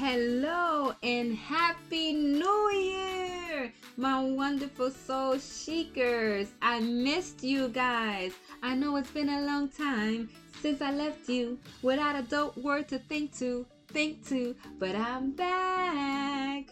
Hello and happy new year, my wonderful soul seekers. I missed you guys. I know it's been a long time since I left you without a dope word to think to, think to, but I'm back.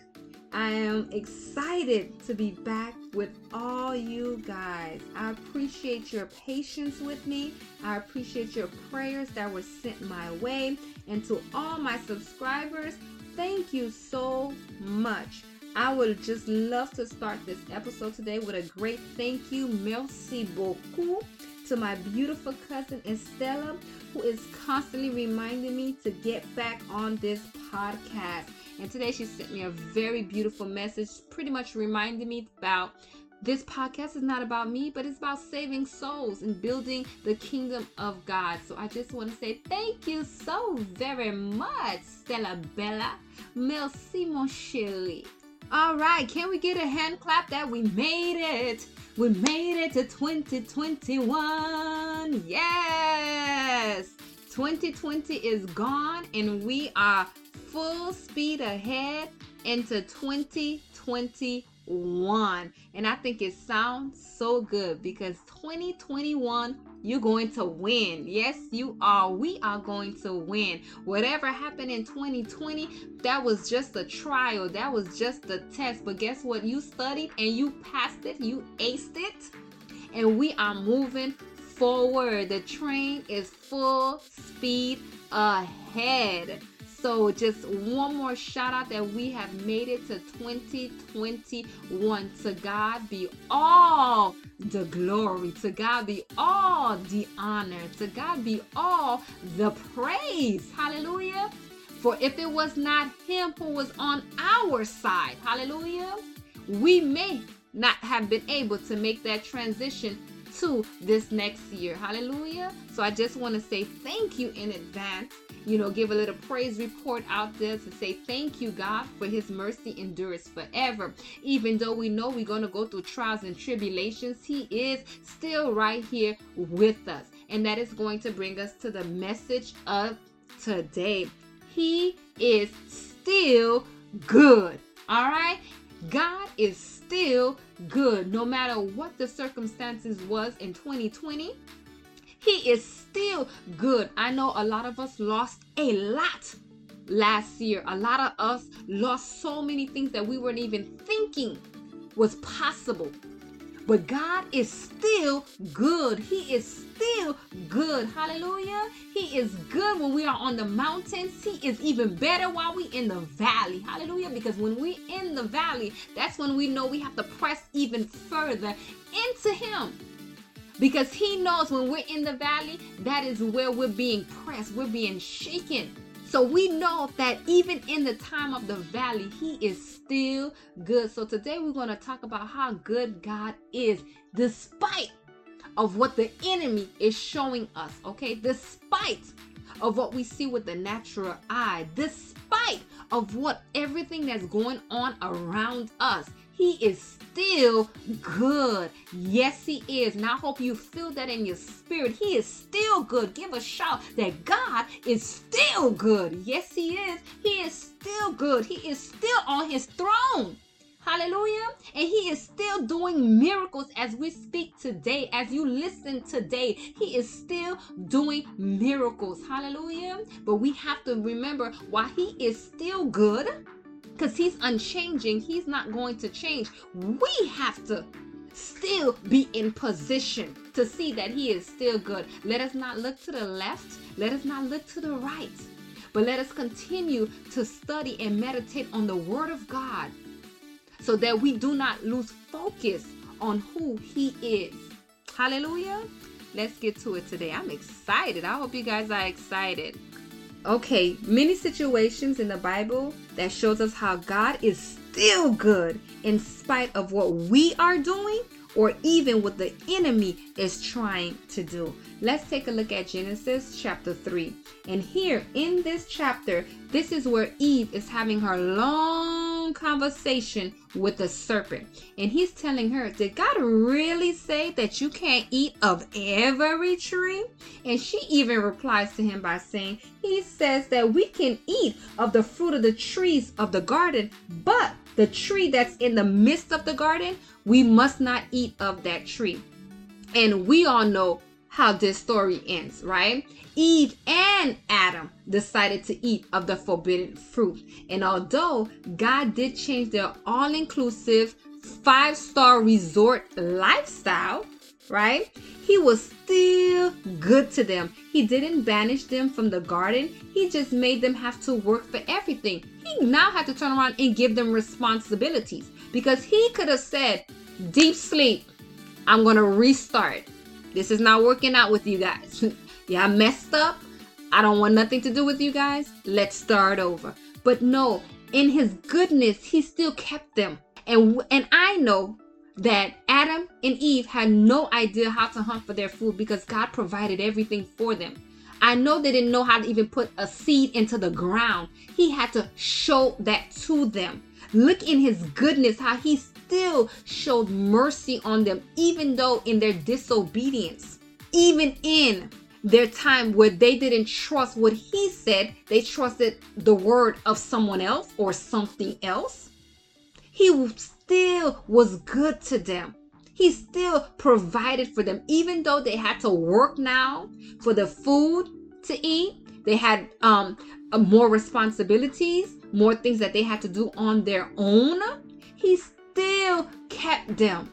I am excited to be back with all you guys. I appreciate your patience with me. I appreciate your prayers that were sent my way. And to all my subscribers, thank you so much. I would just love to start this episode today with a great thank you. Merci beaucoup to my beautiful cousin Estella, who is constantly reminding me to get back on this podcast. And today she sent me a very beautiful message, pretty much reminding me about this podcast is not about me, but it's about saving souls and building the kingdom of God. So I just want to say thank you so very much, Stella Bella. Merci, mon chéri. All right, can we get a hand clap that we made it? We made it to 2021. Yes! 2020 is gone and we are full speed ahead into 2021. One and I think it sounds so good because 2021, you're going to win. Yes, you are. We are going to win. Whatever happened in 2020, that was just a trial, that was just a test. But guess what? You studied and you passed it, you aced it, and we are moving forward. The train is full speed ahead. So, just one more shout out that we have made it to 2021. To God be all the glory. To God be all the honor. To God be all the praise. Hallelujah. For if it was not Him who was on our side, hallelujah, we may not have been able to make that transition to this next year. Hallelujah. So I just want to say thank you in advance. You know, give a little praise report out there to say thank you, God, for his mercy endures forever. Even though we know we're going to go through trials and tribulations, he is still right here with us. And that is going to bring us to the message of today. He is still good. All right? God is still good no matter what the circumstances was in 2020 he is still good i know a lot of us lost a lot last year a lot of us lost so many things that we weren't even thinking was possible but God is still good. He is still good. Hallelujah. He is good when we are on the mountains. He is even better while we in the valley. Hallelujah. Because when we in the valley, that's when we know we have to press even further into him. Because he knows when we're in the valley, that is where we're being pressed. We're being shaken so we know that even in the time of the valley, He is still good. So today we're going to talk about how good God is despite of what the enemy is showing us, okay? Despite of what we see with the natural eye, despite of what everything that's going on around us. He is still good. Yes, He is. And I hope you feel that in your spirit. He is still good. Give a shout that God is still good. Yes, He is. He is still good. He is still on His throne. Hallelujah. And he is still doing miracles as we speak today, as you listen today. He is still doing miracles. Hallelujah. But we have to remember while he is still good, because he's unchanging, he's not going to change. We have to still be in position to see that he is still good. Let us not look to the left, let us not look to the right, but let us continue to study and meditate on the word of God so that we do not lose focus on who he is. Hallelujah. Let's get to it today. I'm excited. I hope you guys are excited. Okay, many situations in the Bible that shows us how God is still good in spite of what we are doing or even what the enemy is trying to do. Let's take a look at Genesis chapter 3. And here in this chapter, this is where Eve is having her long conversation with the serpent. And he's telling her, Did God really say that you can't eat of every tree? And she even replies to him by saying, He says that we can eat of the fruit of the trees of the garden, but the tree that's in the midst of the garden, we must not eat of that tree. And we all know how this story ends, right? Eve and Adam decided to eat of the forbidden fruit. And although God did change their all inclusive five star resort lifestyle, right? He was still good to them. He didn't banish them from the garden, he just made them have to work for everything. He now had to turn around and give them responsibilities because he could have said, Deep sleep, I'm to restart. This is not working out with you guys. yeah, I messed up. I don't want nothing to do with you guys. Let's start over. But no, in his goodness, he still kept them. And and I know that Adam and Eve had no idea how to hunt for their food because God provided everything for them. I know they didn't know how to even put a seed into the ground. He had to show that to them. Look in his goodness how he still showed mercy on them, even though in their disobedience, even in their time where they didn't trust what he said, they trusted the word of someone else or something else. He still was good to them. He still provided for them, even though they had to work now for the food to eat. They had um, more responsibilities, more things that they had to do on their own. He still kept them.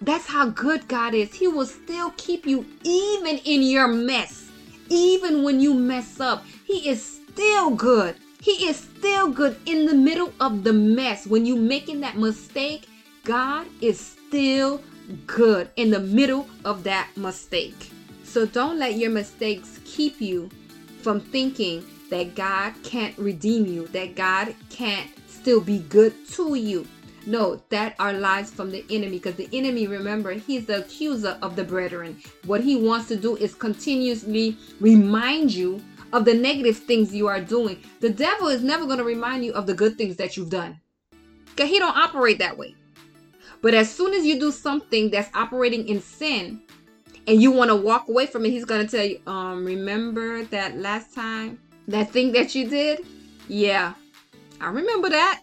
That's how good God is. He will still keep you even in your mess. Even when you mess up, He is still good. He is still good in the middle of the mess. When you're making that mistake, God is still good in the middle of that mistake. So don't let your mistakes keep you from thinking that God can't redeem you, that God can't still be good to you. No, that are lies from the enemy because the enemy, remember, he's the accuser of the brethren. What he wants to do is continuously remind you of the negative things you are doing. The devil is never going to remind you of the good things that you've done. Because he don't operate that way. But as soon as you do something that's operating in sin and you want to walk away from it, he's going to tell you, um, remember that last time, that thing that you did? Yeah, I remember that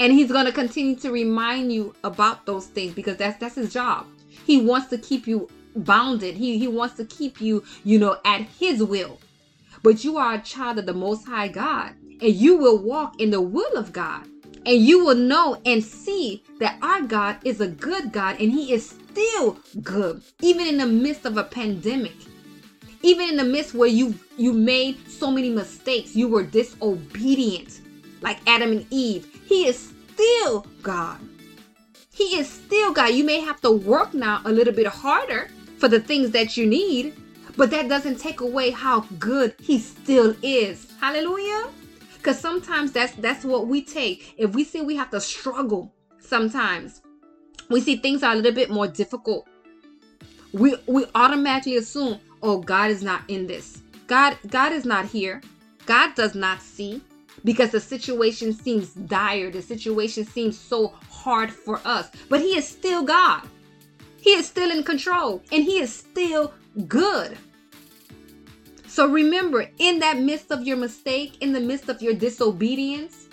and he's going to continue to remind you about those things because that's that's his job. He wants to keep you bounded. He he wants to keep you you know at his will. But you are a child of the most high god and you will walk in the will of god. And you will know and see that our god is a good god and he is still good even in the midst of a pandemic. Even in the midst where you you made so many mistakes you were disobedient like adam and eve. He is still God. He is still God. You may have to work now a little bit harder for the things that you need, but that doesn't take away how good he still is. Hallelujah. Because sometimes that's that's what we take. If we see we have to struggle sometimes, we see things are a little bit more difficult. We we automatically assume, oh, God is not in this. God, God is not here. God does not see because the situation seems dire. The situation seems so hard for us. But He is still God. He is still in control and He is still good. So remember, in that midst of your mistake, in the midst of your disobedience,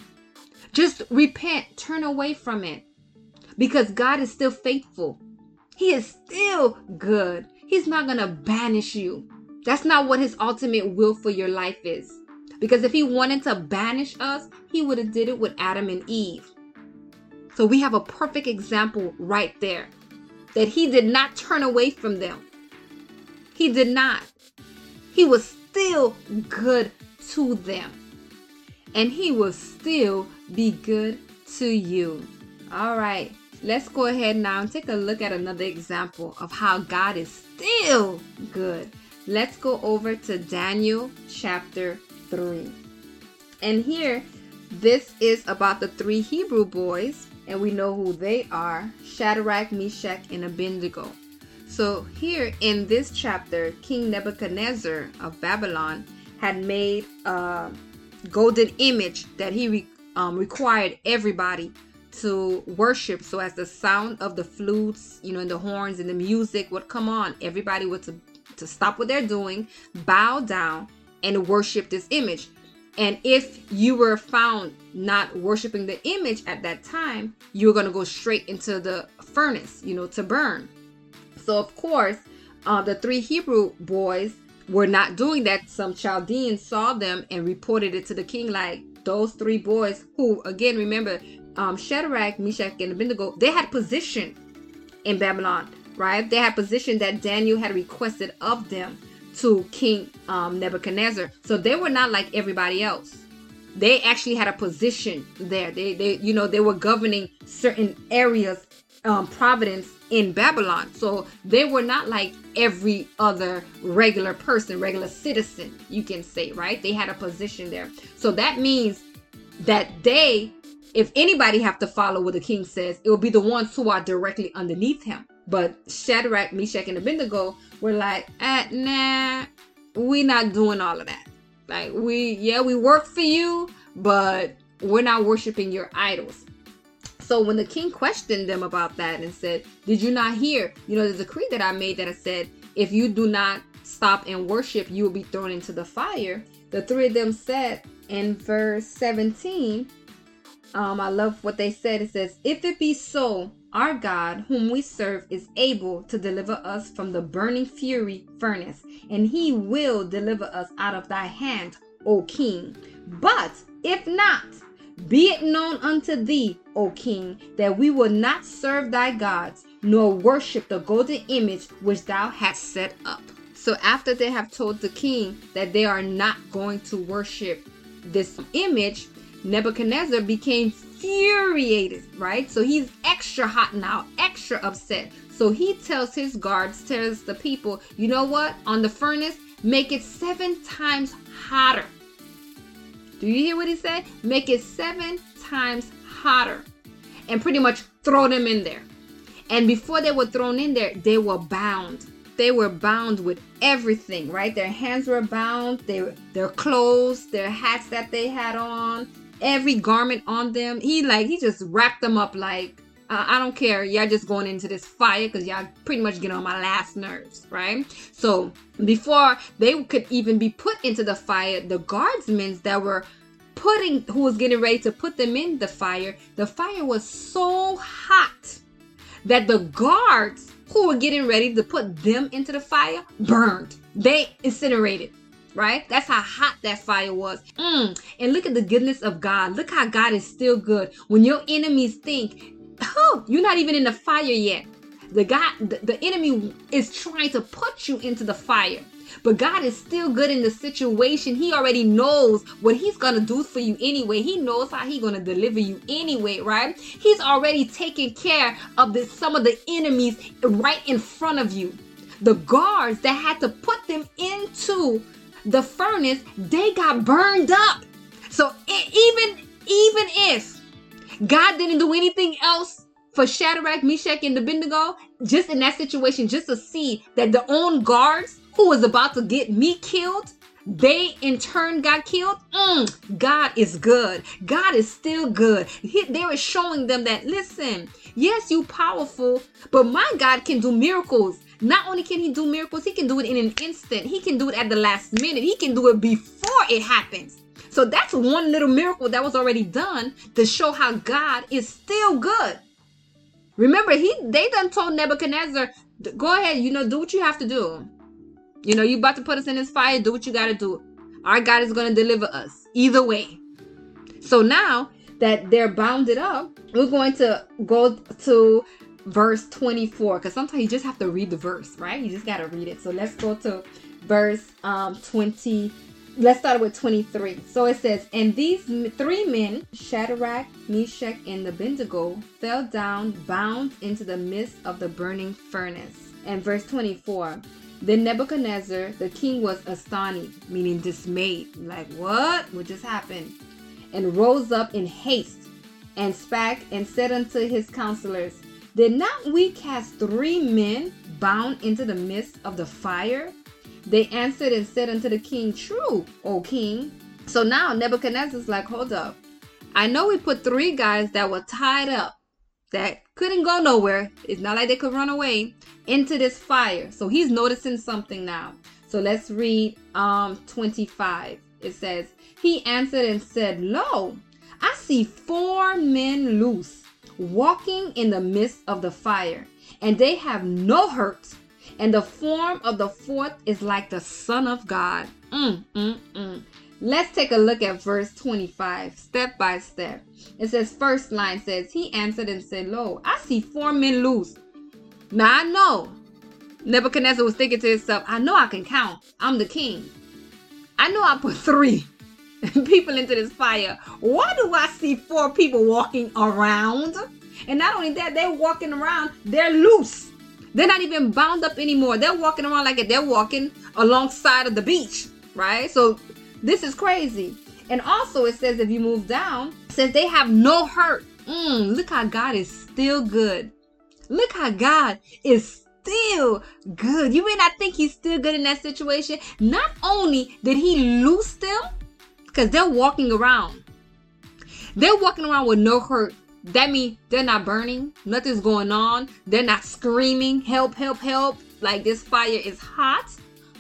just repent, turn away from it because God is still faithful. He is still good. He's not going to banish you. That's not what his ultimate will for your life is. Because if he wanted to banish us, he would have did it with Adam and Eve. So we have a perfect example right there that he did not turn away from them. He did not. He was still good to them. And he will still be good to you. All right, let's go ahead now and take a look at another example of how God is still good. Let's go over to Daniel chapter 3. And here, this is about the three Hebrew boys, and we know who they are Shadrach, Meshach, and Abednego. So, here in this chapter, King Nebuchadnezzar of Babylon had made a golden image that he um, required everybody to worship. So as the sound of the flutes, you know, and the horns and the music would come on, everybody would to, to stop what they're doing, bow down, and worship this image. And if you were found not worshiping the image at that time, you were going to go straight into the furnace, you know, to burn. So, of course, uh, the three Hebrew boys were not doing that. Some Chaldeans saw them and reported it to the king, like those three boys, who, again, remember, um, Shadrach, Meshach, and Abednego, they had position in Babylon, right? They had position that Daniel had requested of them to King um, Nebuchadnezzar. So they were not like everybody else. They actually had a position there. They, they, you know, they were governing certain areas, um, providence in Babylon. So they were not like every other regular person, regular citizen, you can say, right? They had a position there. So that means that they, if anybody have to follow what the king says, it will be the ones who are directly underneath him. But Shadrach, Meshach, and Abednego were like, eh, nah, we not doing all of that. Like we, yeah, we work for you, but we're not worshiping your idols. So when the king questioned them about that and said, Did you not hear? You know, the decree that I made that I said, If you do not stop and worship, you will be thrown into the fire. The three of them said in verse 17, um, I love what they said. It says, If it be so, our God, whom we serve, is able to deliver us from the burning fury furnace, and he will deliver us out of thy hand, O king. But if not, be it known unto thee, O king, that we will not serve thy gods, nor worship the golden image which thou hast set up. So after they have told the king that they are not going to worship this image, Nebuchadnezzar became infuriated, right? So he's extra hot now, extra upset. So he tells his guards, tells the people, you know what? On the furnace, make it seven times hotter. Do you hear what he said? Make it seven times hotter. And pretty much throw them in there. And before they were thrown in there, they were bound. They were bound with everything, right? Their hands were bound, their their clothes, their hats that they had on, every garment on them. He like he just wrapped them up like uh, I don't care. Y'all just going into this fire because y'all pretty much get on my last nerves, right? So before they could even be put into the fire, the guardsmen that were putting who was getting ready to put them in the fire, the fire was so hot that the guards who were getting ready to put them into the fire burned. They incinerated right? That's how hot that fire was. Mm. And look at the goodness of God. Look how God is still good. When your enemies think, oh, you're not even in the fire yet. The God, the, the enemy is trying to put you into the fire. But God is still good in the situation. He already knows what He's gonna do for you anyway. He knows how He's gonna deliver you anyway, right? He's already taken care of some of the enemies right in front of you. The guards that had to put them into the furnace, they got burned up. So even even if God didn't do anything else for Shadrach, Meshach, and Abednego, just in that situation, just to see that the own guards who was about to get me killed, they in turn got killed. Mm, God is good. God is still good. He, they were showing them that, listen, yes, you powerful, but my God can do miracles. Not only can he do miracles, he can do it in an instant. He can do it at the last minute. He can do it before it happens. So that's one little miracle that was already done to show how God is still good. Remember, he they done told Nebuchadnezzar, go ahead, you know, do what you have to do. You know, you about to put us in this fire, do what you gotta do. Our God is gonna deliver us. Either way. So now that they're bounded up, we're going to go to verse 24 because sometimes you just have to read the verse right? You just got to read it. So let's go to verse um 20 let's start with 23 so it says and these three men shadrach meshach and abednego fell down bound into the midst of the burning furnace. And verse 24 then nebuchadnezzar the king was astonished meaning dismayed like what? What just happened? And rose up in haste and spake and said unto his counselors did not we cast three men bound into the midst of the fire? They answered and said unto the king, True, O king. So now Nebuchadnezzar's like, Hold up. I know we put three guys that were tied up that couldn't go nowhere. It's not like they could run away into this fire. So he's noticing something now. So let's read um 25. It says, He answered and said, Lo, I see four men loose, walking in the midst of the fire, and they have no hurt. And the form of the fourth is like the Son of God. Mm, mm, mm. Let's take a look at verse 25, step by step. It says, first line says, He answered and said, Lo, I see four men loose. Now I know. Nebuchadnezzar was thinking to himself, I know I can count. I'm the king. I know I put three people into this fire. Why do I see four people walking around? And not only that, they're walking around, they're loose. They're not even bound up anymore. They're walking around like they're walking alongside of the beach, right? So this is crazy. And also it says if you move down, says they have no hurt. Mm, look how God is still good. Look how God is still good. You may not think he's still good in that situation. Not only did he loose them, because they're walking around. They're walking around with no hurt. That means they're not burning, nothing's going on, they're not screaming, help, help, help, like this fire is hot.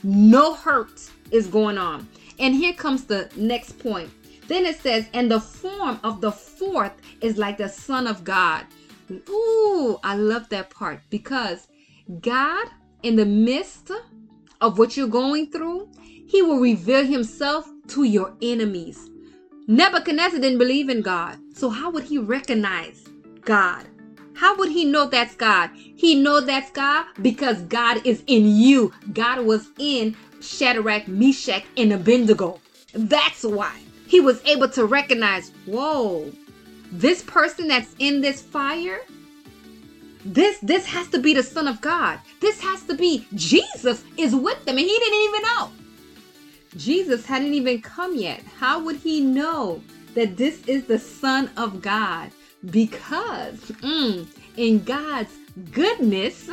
No hurt is going on. And here comes the next point. Then it says, and the form of the fourth is like the Son of God. Ooh, I love that part because God, in the midst of what you're going through, He will reveal Himself to your enemies. Nebuchadnezzar didn't believe in God. So how would he recognize God? How would he know that's God? He know that's God because God is in you. God was in Shadrach, Meshach, and Abednego. That's why he was able to recognize, whoa, this person that's in this fire, this this has to be the Son of God. This has to be Jesus is with them, and he didn't even know. Jesus hadn't even come yet. How would he know that this is the Son of God? Because mm, in God's goodness,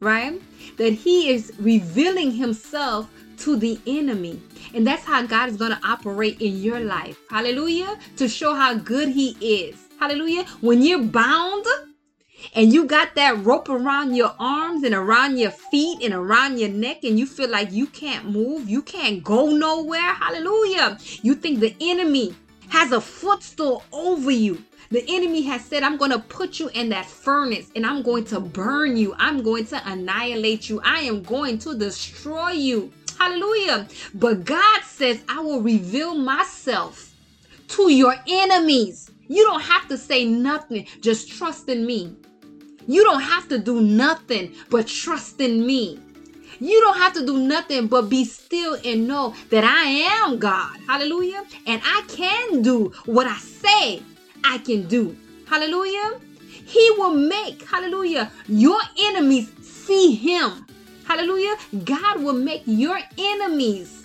right, that he is revealing himself to the enemy. And that's how God is going to operate in your life. Hallelujah. To show how good he is. Hallelujah. When you're bound, and you got that rope around your arms and around your feet and around your neck, and you feel like you can't move, you can't go nowhere. Hallelujah. You think the enemy has a footstool over you. The enemy has said, I'm going to put you in that furnace and I'm going to burn you. I'm going to annihilate you. I am going to destroy you. Hallelujah. But God says, I will reveal myself to your enemies. You don't have to say nothing. Just trust in me. You don't have to do nothing but trust in me. You don't have to do nothing but be still and know that I am God. Hallelujah. And I can do what I say I can do. Hallelujah. He will make, hallelujah, your enemies see him. Hallelujah. God will make your enemies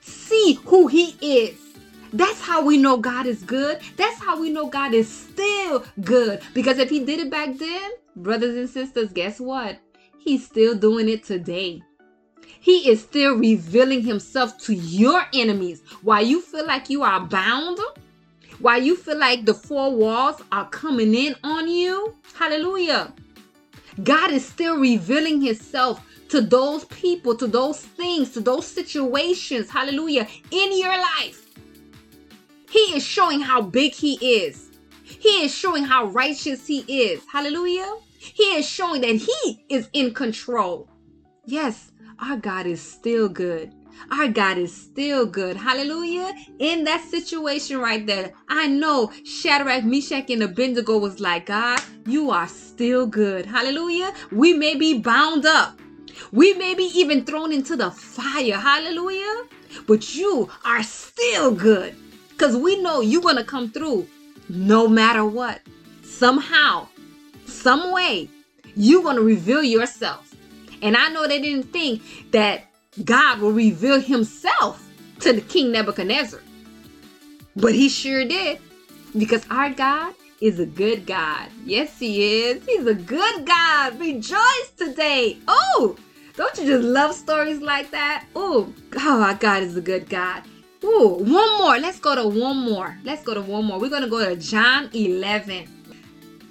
see who he is. That's how we know God is good. That's how we know God is still good. Because if He did it back then, brothers and sisters, guess what? He's still doing it today. He is still revealing Himself to your enemies while you feel like you are bound, while you feel like the four walls are coming in on you. Hallelujah. God is still revealing Himself to those people, to those things, to those situations. Hallelujah. In your life. He is showing how big he is. He is showing how righteous he is. Hallelujah. He is showing that he is in control. Yes, our God is still good. Our God is still good. Hallelujah. In that situation right there, I know Shadrach, Meshach, and Abednego was like, God, you are still good. Hallelujah. We may be bound up. We may be even thrown into the fire. Hallelujah. But you are still good. Because we know you're going to come through no matter what. Somehow, some way, you're going to reveal yourself. And I know they didn't think that God will reveal himself to the King Nebuchadnezzar. But he sure did. Because our God is a good God. Yes, he is. He's a good God. Rejoice today. Oh, don't you just love stories like that? Oh, oh, our God is a good God. Ooh, one more. Let's go to one more. Let's go to one more. We're going to go to John 11.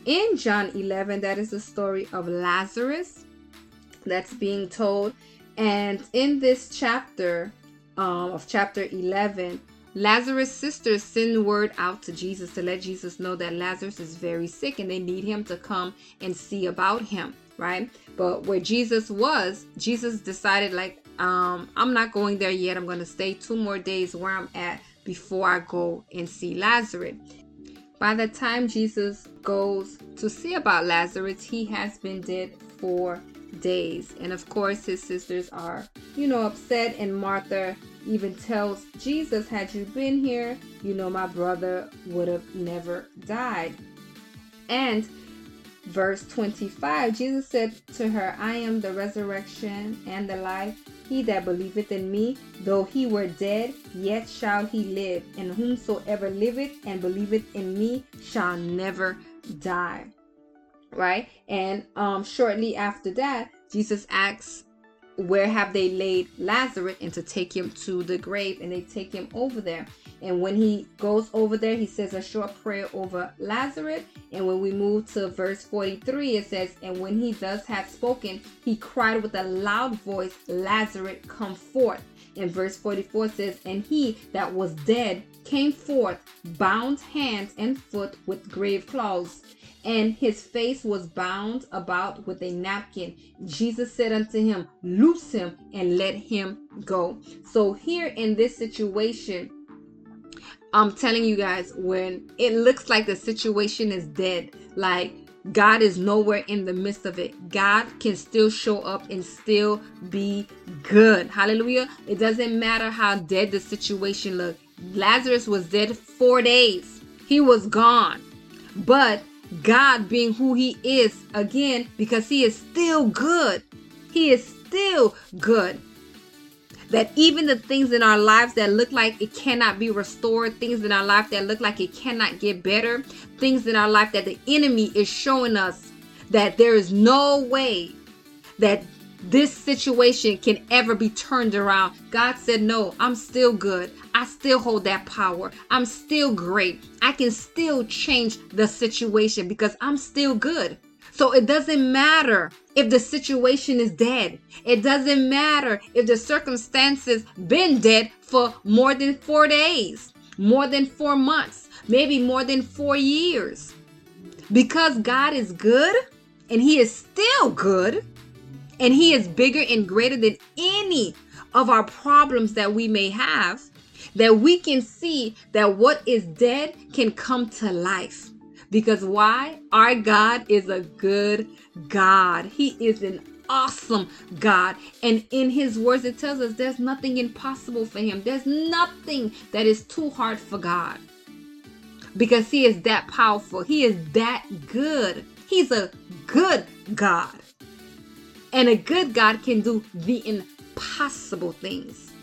In John 11, that is the story of Lazarus that's being told. And in this chapter um, of chapter 11, Lazarus' sisters send word out to Jesus to let Jesus know that Lazarus is very sick and they need him to come and see about him, right? But where Jesus was, Jesus decided, like, um, I'm not going there yet. I'm going to stay two more days where I'm at before I go and see Lazarus. By the time Jesus goes to see about Lazarus, he has been dead for days. And of course, his sisters are, you know, upset. And Martha even tells Jesus, Had you been here, you know, my brother would have never died. And verse 25, Jesus said to her, I am the resurrection and the life. He that believeth in me, though he were dead, yet shall he live. And whomsoever liveth and believeth in me shall never die right? And um, shortly after that, Jesus asks, Where have they laid Lazarus? and to take him to the grave, and they take him over there. And when he goes over there, he says a short prayer over Lazarus. And when we move to verse 43, it says, And when he thus had spoken, he cried with a loud voice, Lazarus, come forth. And verse 44 says, And he that was dead came forth, bound hands and foot with grave clothes and his face was bound about with a napkin. Jesus said unto him, Loose him and let him go. So, here in this situation, I'm telling you guys, when it looks like the situation is dead, like God is nowhere in the midst of it. God can still show up and still be good. Hallelujah. It doesn't matter how dead the situation looked. Lazarus was dead four days, he was gone. But God being who He is again because He is still good. He is still good. That even the things in our lives that look like it cannot be restored, things in our life that look like it cannot get better, things in our life that the enemy is showing us that there is no way that this situation can ever be turned around. God said, No, I'm still good. I still hold that power. I'm still great. I can still change the situation because I'm still good. So it doesn't matter if the situation is dead. It doesn't matter if the circumstances been dead for more than 4 days, more than 4 months, maybe more than 4 years. Because God is good and he is still good, and He is bigger and greater than any of our problems that we may have, that we can see that what is dead can come to life. Because why? Our God is a good God. He is an awesome God. And in his words, it tells us there's nothing impossible for him. There's nothing that is too hard for God. Because he is that powerful. He is that good. He's a good God. And a good God can do the impossible things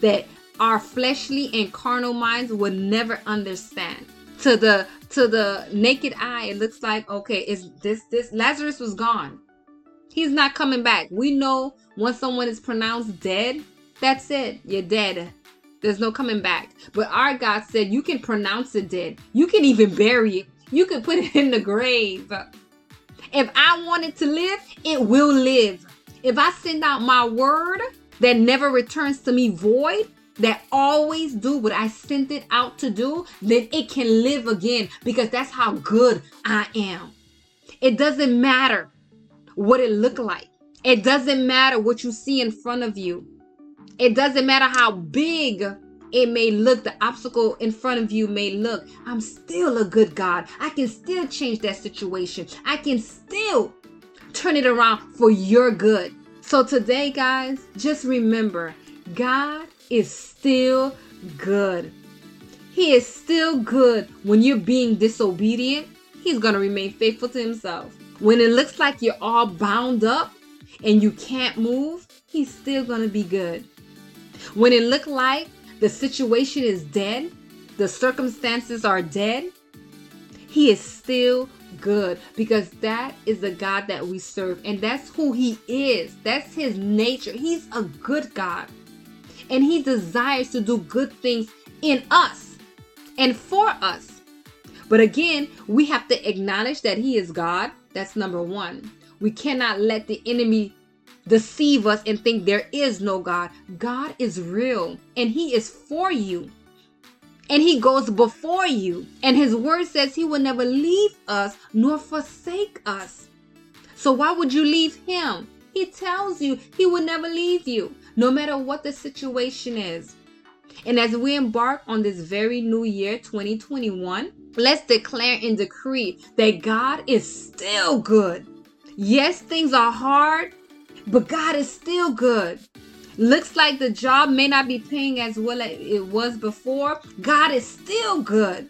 that our fleshly and carnal minds would never understand. To the to the naked eye, it looks like okay, is this this Lazarus was gone. He's not coming back. We know once someone is pronounced dead, that's it. You're dead. There's no coming back. But our God said you can pronounce it dead. You can even bury it. You can put it in the grave. If I want it to live, it will live. If I send out my word that never returns to me void, that always do what I sent it out to do, then it can live again because that's how good I am. It doesn't matter what it look like. It doesn't matter what you see in front of you. It doesn't matter how big it may look, the obstacle in front of you may look. I'm still a good God. I can still change that situation. I can still turn it around for your good. So today, guys, just remember God is still good. He is still good when you're being disobedient. He's going to remain faithful to himself. When it looks like you're all bound up and you can't move, he's still going to be good. When it looks like the situation is dead, the circumstances are dead, he is still good because that is the God that we serve and that's who he is. That's his nature. He's a good God. And he desires to do good things in us and for us. But again, we have to acknowledge that He is God. That's number one. We cannot let the enemy deceive us and think there is no God. God is real and He is for you. And He goes before you. And His word says He will never leave us nor forsake us. So why would you leave Him? He tells you He will never leave you, no matter what the situation is. And as we embark on this very new year, 2021, let's declare and decree that God is still good. Yes, things are hard, but God is still good. Looks like the job may not be paying as well as it was before. God is still good.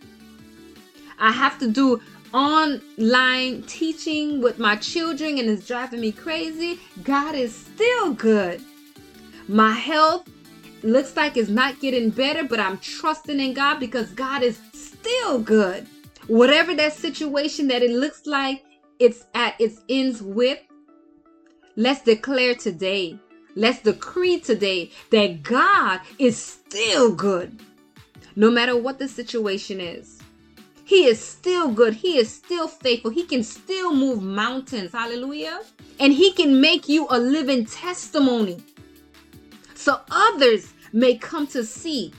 I have to do online teaching with my children and it's driving me crazy. God is still good. My health looks like it's not getting better, but I'm trusting in God because God is still good. Whatever that situation that it looks like it's at its ends with, let's declare today, let's decree today that God is still good. No matter what the situation is. He is still good. He is still faithful. He can still move mountains. Hallelujah. And he can make you a living testimony so others may come to see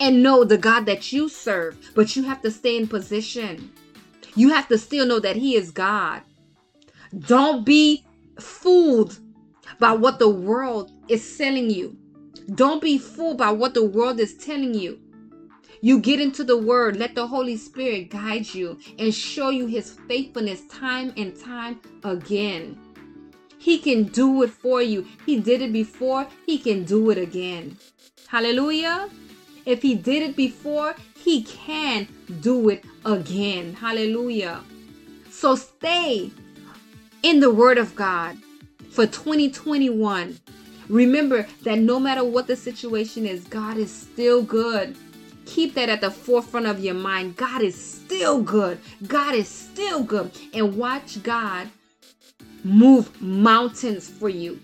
and know the God that you serve. But you have to stay in position. You have to still know that He is God. Don't be fooled by what the world is selling you. Don't be fooled by what the world is telling you. You get into the word, let the Holy Spirit guide you and show you his faithfulness time and time again. He can do it for you. He did it before, He can do it again. Hallelujah. If He did it before, He can do it again. Hallelujah. So stay in the Word of God for 2021. Remember that no matter what the situation is, God is still good. Keep that at the forefront of your mind. God is still good. God is still good. And watch God move mountains for you.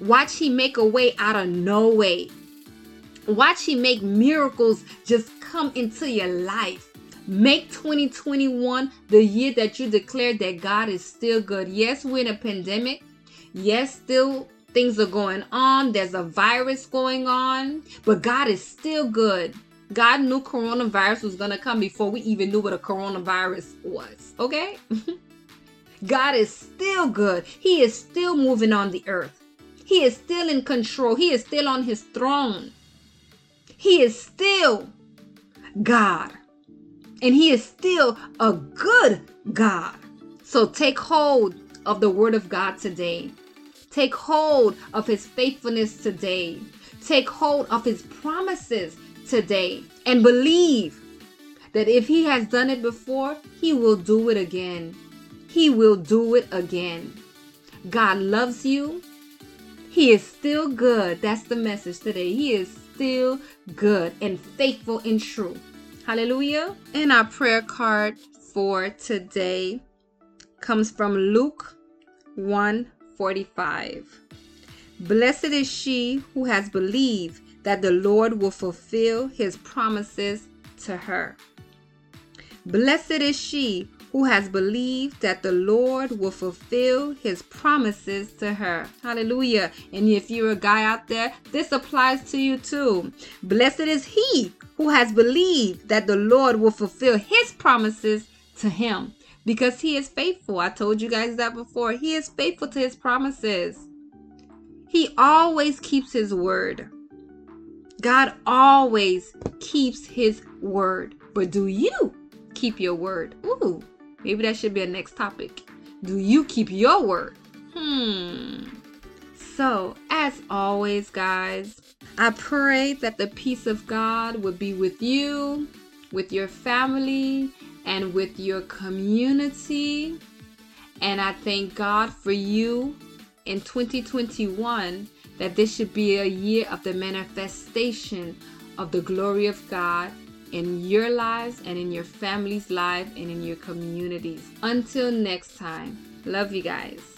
Watch He make a way out of no way. Watch He make miracles just come into your life. Make 2021 the year that you declare that God is still good. Yes, we're in a pandemic. Yes, still things are going on. There's a virus going on, but God is still good. God knew coronavirus was going to come before we even knew what a coronavirus was. Okay? God is still good. He is still moving on the earth. He is still in control. He is still on his throne. He is still God. And he is still a good God. So take hold of the word of God today. Take hold of his faithfulness today. Take hold of his promises today and believe that if he has done it before, he will do it again. He will do it again. God loves you. He is still good. That's the message today. He is still good and faithful and true. Hallelujah. And our prayer card for today comes from Luke 145. Blessed is she who has believed that the Lord will fulfill his promises to her. Blessed is she who has believed that the Lord will fulfill his promises to her. Hallelujah. And if you're a guy out there, this applies to you too. Blessed is he who has believed that the Lord will fulfill his promises to him because he is faithful. I told you guys that before. He is faithful to his promises. He always keeps his word. God always keeps his word. But do you keep your word? Ooh, Maybe that should be a next topic. Do you keep your word? Hmm. So, as always, guys, I pray that the peace of God would be with you, with your family, and with your community. And I thank God for you in 2021 that this should be a year of the manifestation of the glory of God in your lives and in your family's life and in your communities. Until next time, love you guys.